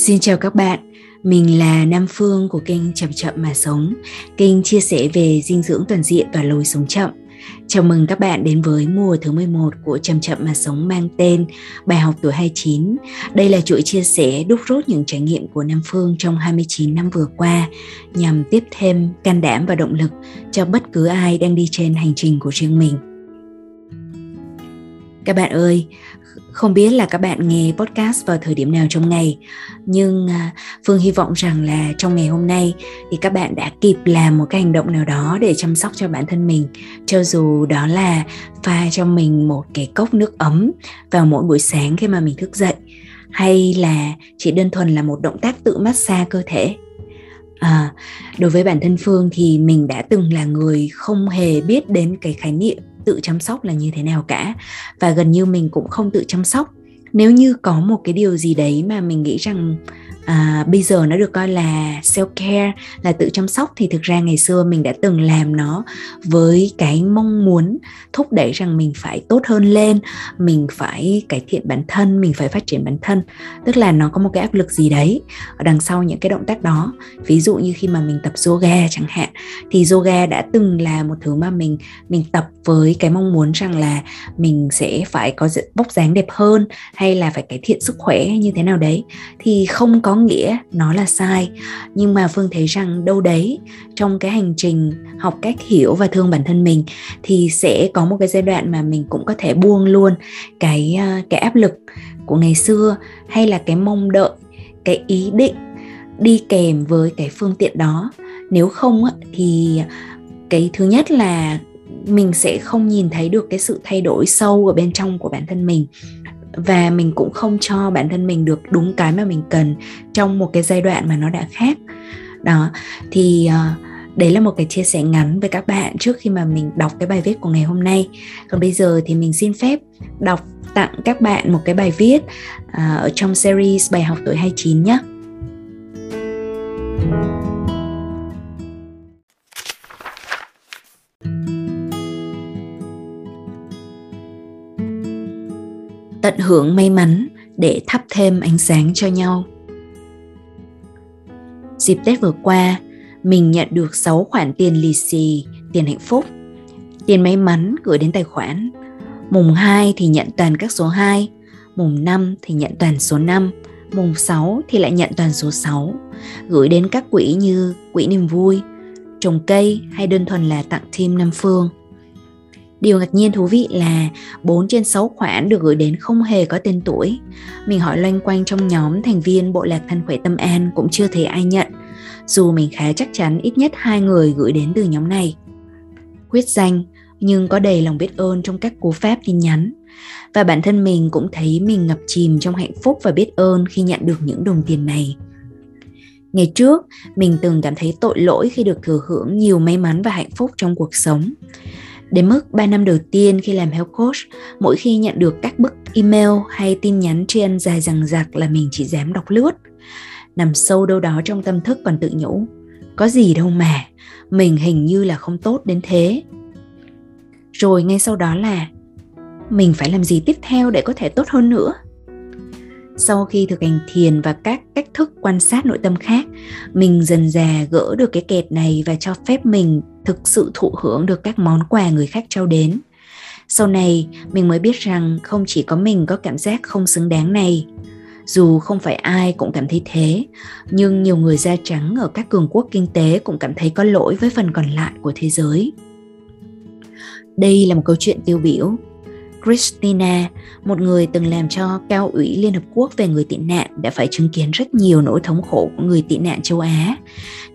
Xin chào các bạn, mình là Nam Phương của kênh Chậm Chậm Mà Sống, kênh chia sẻ về dinh dưỡng toàn diện và lối sống chậm. Chào mừng các bạn đến với mùa thứ 11 của Chậm Chậm Mà Sống mang tên Bài học tuổi 29. Đây là chuỗi chia sẻ đúc rút những trải nghiệm của Nam Phương trong 29 năm vừa qua nhằm tiếp thêm can đảm và động lực cho bất cứ ai đang đi trên hành trình của riêng mình. Các bạn ơi, không biết là các bạn nghe podcast vào thời điểm nào trong ngày nhưng à, phương hy vọng rằng là trong ngày hôm nay thì các bạn đã kịp làm một cái hành động nào đó để chăm sóc cho bản thân mình. Cho dù đó là pha cho mình một cái cốc nước ấm vào mỗi buổi sáng khi mà mình thức dậy hay là chỉ đơn thuần là một động tác tự massage cơ thể. À, đối với bản thân phương thì mình đã từng là người không hề biết đến cái khái niệm tự chăm sóc là như thế nào cả. Và gần như mình cũng không tự chăm sóc. Nếu như có một cái điều gì đấy mà mình nghĩ rằng à, bây giờ nó được coi là self care là tự chăm sóc. Thì thực ra ngày xưa mình đã từng làm nó với cái mong muốn thúc đẩy rằng mình phải tốt hơn lên mình phải cải thiện bản thân mình phải phát triển bản thân. Tức là nó có một cái áp lực gì đấy ở đằng sau những cái động tác đó. Ví dụ như khi mà mình tập yoga chẳng hạn thì yoga đã từng là một thứ mà mình mình tập với cái mong muốn rằng là mình sẽ phải có vóc dáng đẹp hơn hay là phải cải thiện sức khỏe như thế nào đấy. Thì không có nghĩa nó là sai. Nhưng mà phương thấy rằng đâu đấy, trong cái hành trình học cách hiểu và thương bản thân mình thì sẽ có một cái giai đoạn mà mình cũng có thể buông luôn cái ờ, cái áp lực của ngày xưa hay là cái mong đợi, cái ý định đi kèm với cái phương tiện đó. Nếu không thì cái thứ nhất là mình sẽ không nhìn thấy được cái sự thay đổi sâu ở bên trong của bản thân mình và mình cũng không cho bản thân mình được đúng cái mà mình cần trong một cái giai đoạn mà nó đã khác. Đó thì uh, đấy là một cái chia sẻ ngắn với các bạn trước khi mà mình đọc cái bài viết của ngày hôm nay. Còn bây giờ thì mình xin phép đọc tặng các bạn một cái bài viết uh, ở trong series bài học tuổi 29 nhé tận hưởng may mắn để thắp thêm ánh sáng cho nhau. Dịp Tết vừa qua, mình nhận được 6 khoản tiền lì xì, tiền hạnh phúc, tiền may mắn gửi đến tài khoản. Mùng 2 thì nhận toàn các số 2, mùng 5 thì nhận toàn số 5, mùng 6 thì lại nhận toàn số 6, gửi đến các quỹ như quỹ niềm vui, trồng cây hay đơn thuần là tặng team Nam Phương. Điều ngạc nhiên thú vị là 4 trên 6 khoản được gửi đến không hề có tên tuổi. Mình hỏi loanh quanh trong nhóm thành viên Bộ Lạc Thân Khỏe Tâm An cũng chưa thấy ai nhận, dù mình khá chắc chắn ít nhất hai người gửi đến từ nhóm này. Quyết danh, nhưng có đầy lòng biết ơn trong các cú pháp tin nhắn. Và bản thân mình cũng thấy mình ngập chìm trong hạnh phúc và biết ơn khi nhận được những đồng tiền này. Ngày trước, mình từng cảm thấy tội lỗi khi được thừa hưởng nhiều may mắn và hạnh phúc trong cuộc sống. Đến mức 3 năm đầu tiên khi làm health coach, mỗi khi nhận được các bức email hay tin nhắn trên dài dằng dặc là mình chỉ dám đọc lướt. Nằm sâu đâu đó trong tâm thức còn tự nhủ, có gì đâu mà, mình hình như là không tốt đến thế. Rồi ngay sau đó là, mình phải làm gì tiếp theo để có thể tốt hơn nữa? Sau khi thực hành thiền và các cách thức quan sát nội tâm khác, mình dần dà gỡ được cái kẹt này và cho phép mình thực sự thụ hưởng được các món quà người khác trao đến. Sau này, mình mới biết rằng không chỉ có mình có cảm giác không xứng đáng này. Dù không phải ai cũng cảm thấy thế, nhưng nhiều người da trắng ở các cường quốc kinh tế cũng cảm thấy có lỗi với phần còn lại của thế giới. Đây là một câu chuyện tiêu biểu. Christina, một người từng làm cho cao ủy Liên Hợp Quốc về người tị nạn đã phải chứng kiến rất nhiều nỗi thống khổ của người tị nạn châu Á.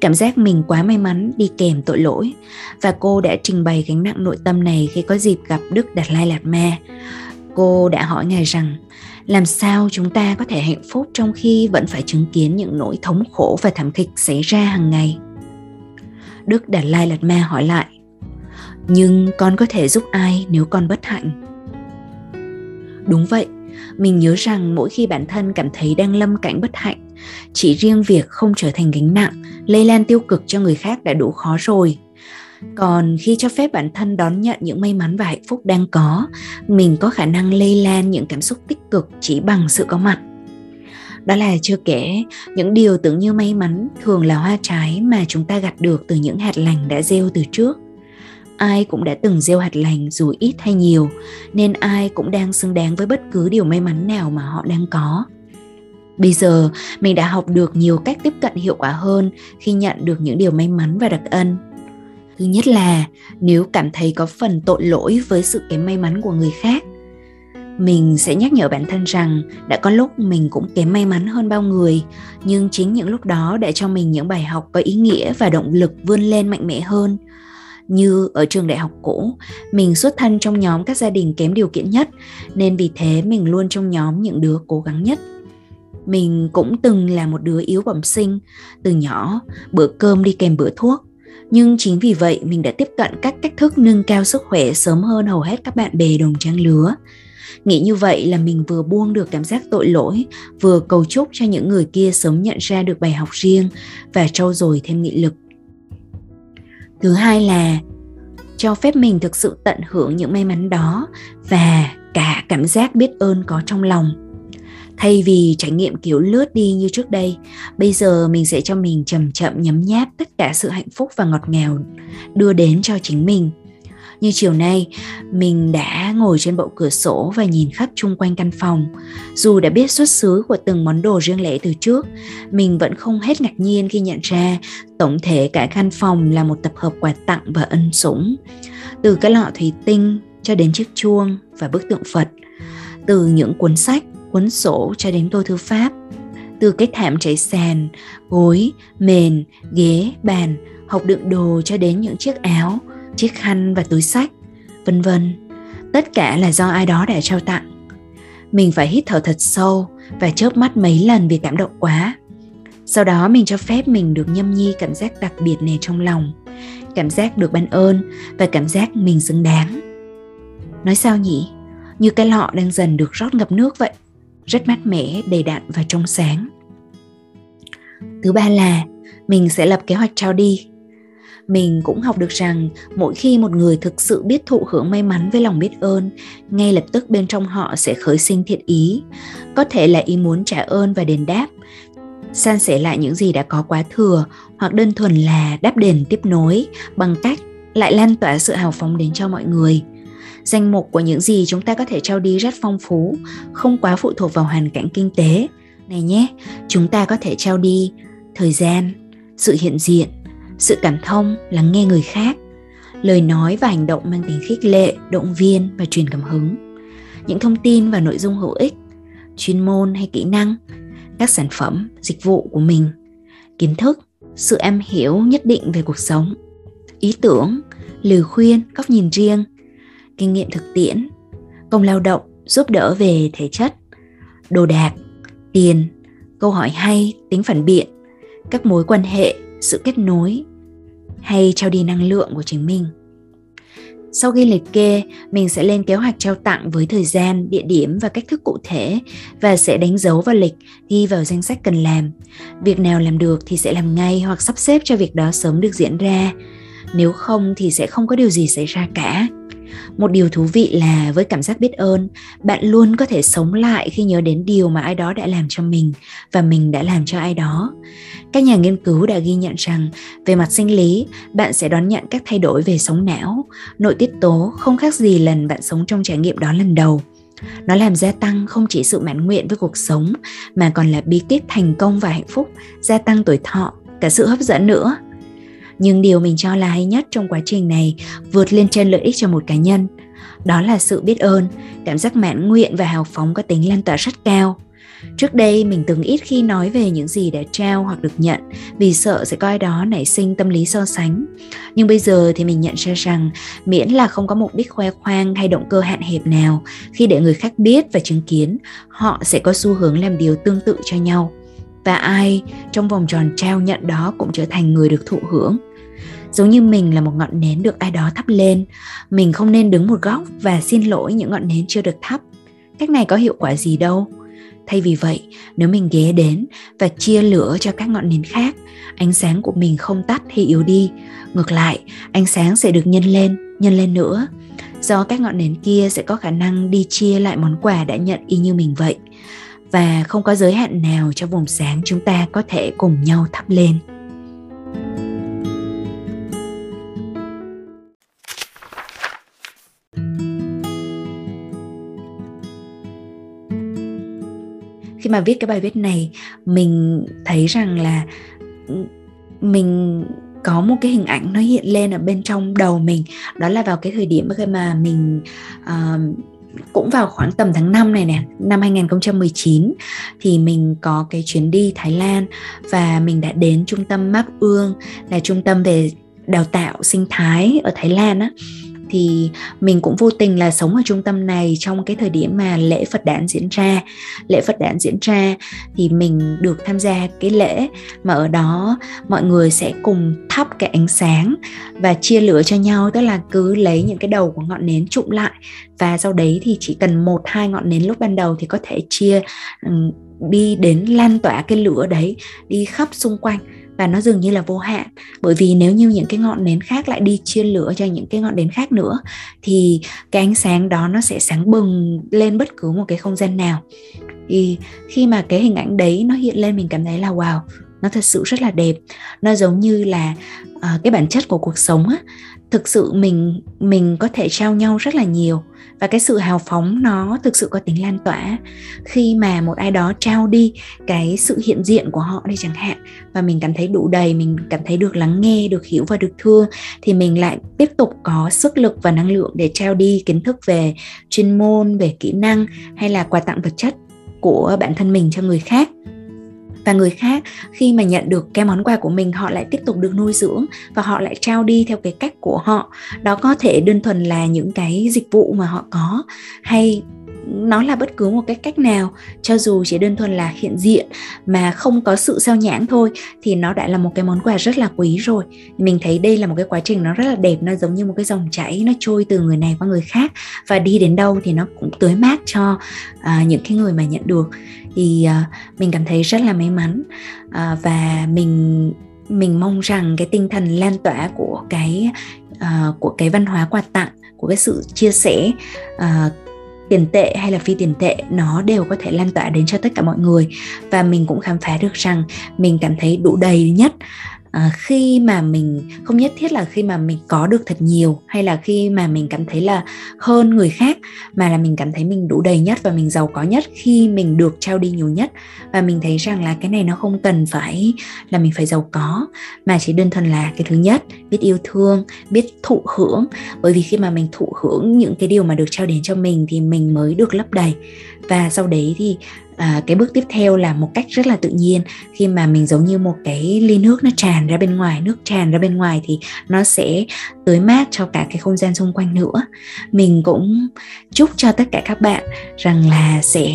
Cảm giác mình quá may mắn đi kèm tội lỗi và cô đã trình bày gánh nặng nội tâm này khi có dịp gặp Đức Đạt Lai Lạt Ma. Cô đã hỏi ngài rằng làm sao chúng ta có thể hạnh phúc trong khi vẫn phải chứng kiến những nỗi thống khổ và thảm kịch xảy ra hàng ngày? Đức Đạt Lai Lạt Ma hỏi lại, nhưng con có thể giúp ai nếu con bất hạnh? Đúng vậy, mình nhớ rằng mỗi khi bản thân cảm thấy đang lâm cảnh bất hạnh, chỉ riêng việc không trở thành gánh nặng, lây lan tiêu cực cho người khác đã đủ khó rồi. Còn khi cho phép bản thân đón nhận những may mắn và hạnh phúc đang có, mình có khả năng lây lan những cảm xúc tích cực chỉ bằng sự có mặt. Đó là chưa kể những điều tưởng như may mắn thường là hoa trái mà chúng ta gặt được từ những hạt lành đã gieo từ trước. Ai cũng đã từng gieo hạt lành dù ít hay nhiều, nên ai cũng đang xứng đáng với bất cứ điều may mắn nào mà họ đang có. Bây giờ mình đã học được nhiều cách tiếp cận hiệu quả hơn khi nhận được những điều may mắn và đặc ân. Thứ nhất là nếu cảm thấy có phần tội lỗi với sự kém may mắn của người khác mình sẽ nhắc nhở bản thân rằng đã có lúc mình cũng kém may mắn hơn bao người nhưng chính những lúc đó đã cho mình những bài học có ý nghĩa và động lực vươn lên mạnh mẽ hơn như ở trường đại học cũ, mình xuất thân trong nhóm các gia đình kém điều kiện nhất, nên vì thế mình luôn trong nhóm những đứa cố gắng nhất. Mình cũng từng là một đứa yếu bẩm sinh, từ nhỏ bữa cơm đi kèm bữa thuốc. Nhưng chính vì vậy mình đã tiếp cận các cách thức nâng cao sức khỏe sớm hơn hầu hết các bạn bè đồng trang lứa. Nghĩ như vậy là mình vừa buông được cảm giác tội lỗi, vừa cầu chúc cho những người kia sớm nhận ra được bài học riêng và trau dồi thêm nghị lực thứ hai là cho phép mình thực sự tận hưởng những may mắn đó và cả cảm giác biết ơn có trong lòng. Thay vì trải nghiệm kiểu lướt đi như trước đây, bây giờ mình sẽ cho mình chậm chậm nhấm nháp tất cả sự hạnh phúc và ngọt ngào đưa đến cho chính mình như chiều nay, mình đã ngồi trên bậu cửa sổ và nhìn khắp chung quanh căn phòng. Dù đã biết xuất xứ của từng món đồ riêng lẻ từ trước, mình vẫn không hết ngạc nhiên khi nhận ra tổng thể cả căn phòng là một tập hợp quà tặng và ân sủng. Từ cái lọ thủy tinh cho đến chiếc chuông và bức tượng phật. Từ những cuốn sách, cuốn sổ cho đến tô thư pháp. Từ cái thảm trải sàn, gối, mền, ghế, bàn hộp đựng đồ cho đến những chiếc áo chiếc khăn và túi sách, vân vân. Tất cả là do ai đó đã trao tặng. Mình phải hít thở thật sâu và chớp mắt mấy lần vì cảm động quá. Sau đó mình cho phép mình được nhâm nhi cảm giác đặc biệt này trong lòng, cảm giác được ban ơn và cảm giác mình xứng đáng. Nói sao nhỉ? Như cái lọ đang dần được rót ngập nước vậy, rất mát mẻ, đầy đặn và trong sáng. Thứ ba là mình sẽ lập kế hoạch trao đi mình cũng học được rằng mỗi khi một người thực sự biết thụ hưởng may mắn với lòng biết ơn, ngay lập tức bên trong họ sẽ khởi sinh thiện ý. Có thể là ý muốn trả ơn và đền đáp, san sẻ lại những gì đã có quá thừa, hoặc đơn thuần là đáp đền tiếp nối bằng cách lại lan tỏa sự hào phóng đến cho mọi người. Danh mục của những gì chúng ta có thể trao đi rất phong phú, không quá phụ thuộc vào hoàn cảnh kinh tế. Này nhé, chúng ta có thể trao đi thời gian, sự hiện diện sự cảm thông, lắng nghe người khác. Lời nói và hành động mang tính khích lệ, động viên và truyền cảm hứng. Những thông tin và nội dung hữu ích, chuyên môn hay kỹ năng, các sản phẩm, dịch vụ của mình. Kiến thức, sự am hiểu nhất định về cuộc sống. Ý tưởng, lời khuyên, góc nhìn riêng. Kinh nghiệm thực tiễn, công lao động giúp đỡ về thể chất, đồ đạc, tiền, câu hỏi hay, tính phản biện, các mối quan hệ sự kết nối, hay trao đi năng lượng của chính mình. Sau khi liệt kê, mình sẽ lên kế hoạch trao tặng với thời gian, địa điểm và cách thức cụ thể và sẽ đánh dấu vào lịch ghi vào danh sách cần làm. Việc nào làm được thì sẽ làm ngay hoặc sắp xếp cho việc đó sớm được diễn ra. Nếu không thì sẽ không có điều gì xảy ra cả một điều thú vị là với cảm giác biết ơn, bạn luôn có thể sống lại khi nhớ đến điều mà ai đó đã làm cho mình và mình đã làm cho ai đó. Các nhà nghiên cứu đã ghi nhận rằng, về mặt sinh lý, bạn sẽ đón nhận các thay đổi về sống não, nội tiết tố không khác gì lần bạn sống trong trải nghiệm đó lần đầu. Nó làm gia tăng không chỉ sự mãn nguyện với cuộc sống, mà còn là bí kíp thành công và hạnh phúc, gia tăng tuổi thọ, cả sự hấp dẫn nữa nhưng điều mình cho là hay nhất trong quá trình này vượt lên trên lợi ích cho một cá nhân đó là sự biết ơn cảm giác mãn nguyện và hào phóng có tính lan tỏa rất cao Trước đây mình từng ít khi nói về những gì đã trao hoặc được nhận vì sợ sẽ coi đó nảy sinh tâm lý so sánh. Nhưng bây giờ thì mình nhận ra rằng miễn là không có mục đích khoe khoang hay động cơ hạn hẹp nào khi để người khác biết và chứng kiến, họ sẽ có xu hướng làm điều tương tự cho nhau. Và ai trong vòng tròn trao nhận đó cũng trở thành người được thụ hưởng. Giống như mình là một ngọn nến được ai đó thắp lên, mình không nên đứng một góc và xin lỗi những ngọn nến chưa được thắp. Cách này có hiệu quả gì đâu. Thay vì vậy, nếu mình ghé đến và chia lửa cho các ngọn nến khác, ánh sáng của mình không tắt hay yếu đi. Ngược lại, ánh sáng sẽ được nhân lên nhân lên nữa. Do các ngọn nến kia sẽ có khả năng đi chia lại món quà đã nhận y như mình vậy và không có giới hạn nào cho vùng sáng chúng ta có thể cùng nhau thắp lên. Khi mà viết cái bài viết này mình thấy rằng là ừ, mình có một cái hình ảnh nó hiện lên ở bên trong đầu mình. Đó là vào cái thời điểm khi mà mình uh, cũng vào khoảng tầm tháng 5 này nè, năm 2019 thì mình có cái chuyến đi Thái Lan và mình đã đến trung tâm Map Ương là trung tâm về đào tạo sinh thái ở Thái Lan á, thì mình cũng vô tình là sống ở trung tâm này trong cái thời điểm mà lễ Phật đản diễn ra. Lễ Phật đản diễn ra thì mình được tham gia cái lễ mà ở đó mọi người sẽ cùng thắp cái ánh sáng và chia lửa cho nhau, tức là cứ lấy những cái đầu của ngọn nến trụm lại. Và sau đấy thì chỉ cần một, hai ngọn nến lúc ban đầu thì có thể chia đi đến lan tỏa cái lửa đấy, đi khắp xung quanh và nó dường như là vô hạn. Bởi vì nếu như những cái ngọn nến khác lại đi chia lửa cho những cái ngọn nến khác nữa thì cái ánh sáng đó nó sẽ sáng bừng lên bất cứ một cái không gian nào. Thì khi mà cái hình ảnh đấy nó hiện lên mình cảm thấy là wow nó thật sự rất là đẹp. Nó giống như là uh, cái bản chất của cuộc sống á thực sự mình mình có thể trao nhau rất là nhiều. Và cái sự hào phóng nó thực sự có tính lan tỏa. Khi mà một ai đó trao đi cái sự hiện diện của họ đi chẳng hạn, và mình cảm thấy đủ đầy, mình cảm thấy được lắng nghe, được hiểu và được thương, thì mình lại tiếp tục có sức lực và năng lượng để trao đi kiến thức về chuyên môn, về kỹ năng, hay là quà tặng vật chất của bản thân mình cho người khác và người khác, khi mà nhận được cái món quà của mình, họ lại tiếp tục được nuôi dưỡng và họ lại trao đi theo cái cách của họ. Đó có thể đơn thuần là những cái dịch vụ mà họ có, hay nó là bất cứ một cái cách nào cho dù chỉ đơn thuần là hiện diện mà không có sự sao nhãng thôi thì nó đã là một cái món quà rất là quý rồi. Mình thấy đây là một cái quá trình nó rất là đẹp nó giống như một cái dòng chảy nó trôi từ người này qua người khác và đi đến đâu thì nó cũng tưới mát cho uh, những cái người mà nhận được. Thì uh, mình cảm thấy rất là may mắn uh, và mình mình mong rằng cái tinh thần lan tỏa của cái uh, của cái văn hóa quà tặng của cái sự chia sẻ uh, tiền tệ hay là phi tiền tệ, nó đều có thể lan tỏa đến cho tất cả mọi người. Và mình cũng khám phá được rằng mình cảm thấy đủ đầy nhất à, khi mà mình không nhất thiết là khi mà mình có được thật nhiều hay là khi mà mình cảm thấy là hơn người khác mà là mình cảm thấy mình đủ đầy nhất và mình giàu có nhất khi mình được trao đi nhiều nhất. Và mình thấy rằng là cái này nó không cần phải là mình phải giàu có mà chỉ đơn thuần là cái thứ nhất biết yêu thương biết thụ hưởng. Bởi vì khi mà mình thụ hưởng những cái điều mà được trao đến cho mình thì mình mới được lấp đầy. Và sau đấy thì à, cái bước tiếp theo là một cách rất là tự nhiên. Khi mà mình giống như một cái ly nước nó tràn ra bên ngoài nước tràn ra bên ngoài thì nó sẽ tưới mát cho cả cái không gian xung quanh nữa. Mình cũng chúc cho tất cả các bạn rằng là sẽ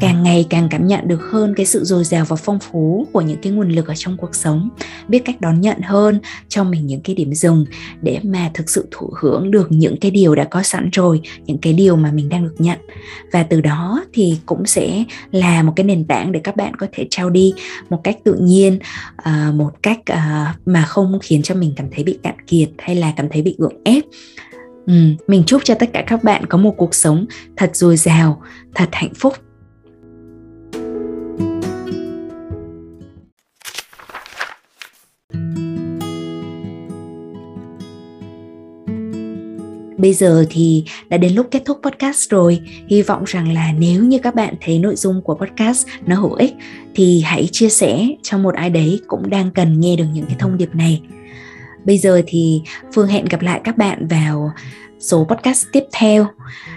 càng ngày càng cảm nhận được hơn cái sự dồi dào và phong phú của những cái nguồn lực ở trong cuộc sống. Biết cách đón nhận hơn cho mình những cái điểm dừng để mà thực sự thụ hưởng được những cái điều đã có sẵn rồi những cái điều mà mình đang được nhận. Và từ đó thì cũng sẽ là một cái nền tảng để các bạn có thể trao đi một cách tự nhiên ờ, một cách ờ, mà không khiến cho mình cảm thấy bị cạn kiệt hay là cảm thấy bị gượng ép. Ừ, mình chúc cho tất cả các bạn có một cuộc sống thật dồi dào thật hạnh phúc. Bây giờ thì đã đến lúc kết thúc podcast rồi. Hy vọng rằng là nếu như các bạn thấy nội dung của podcast nó hữu ích, thì hãy chia sẻ cho một ai đấy cũng đang cần nghe được những cái thông điệp này. Bây giờ thì Phương hẹn gặp lại các bạn vào số podcast tiếp theo.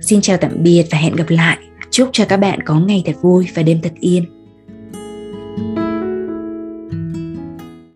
Xin chào tạm biệt và hẹn gặp lại. Chúc cho các bạn có ngày thật vui và đêm thật yên.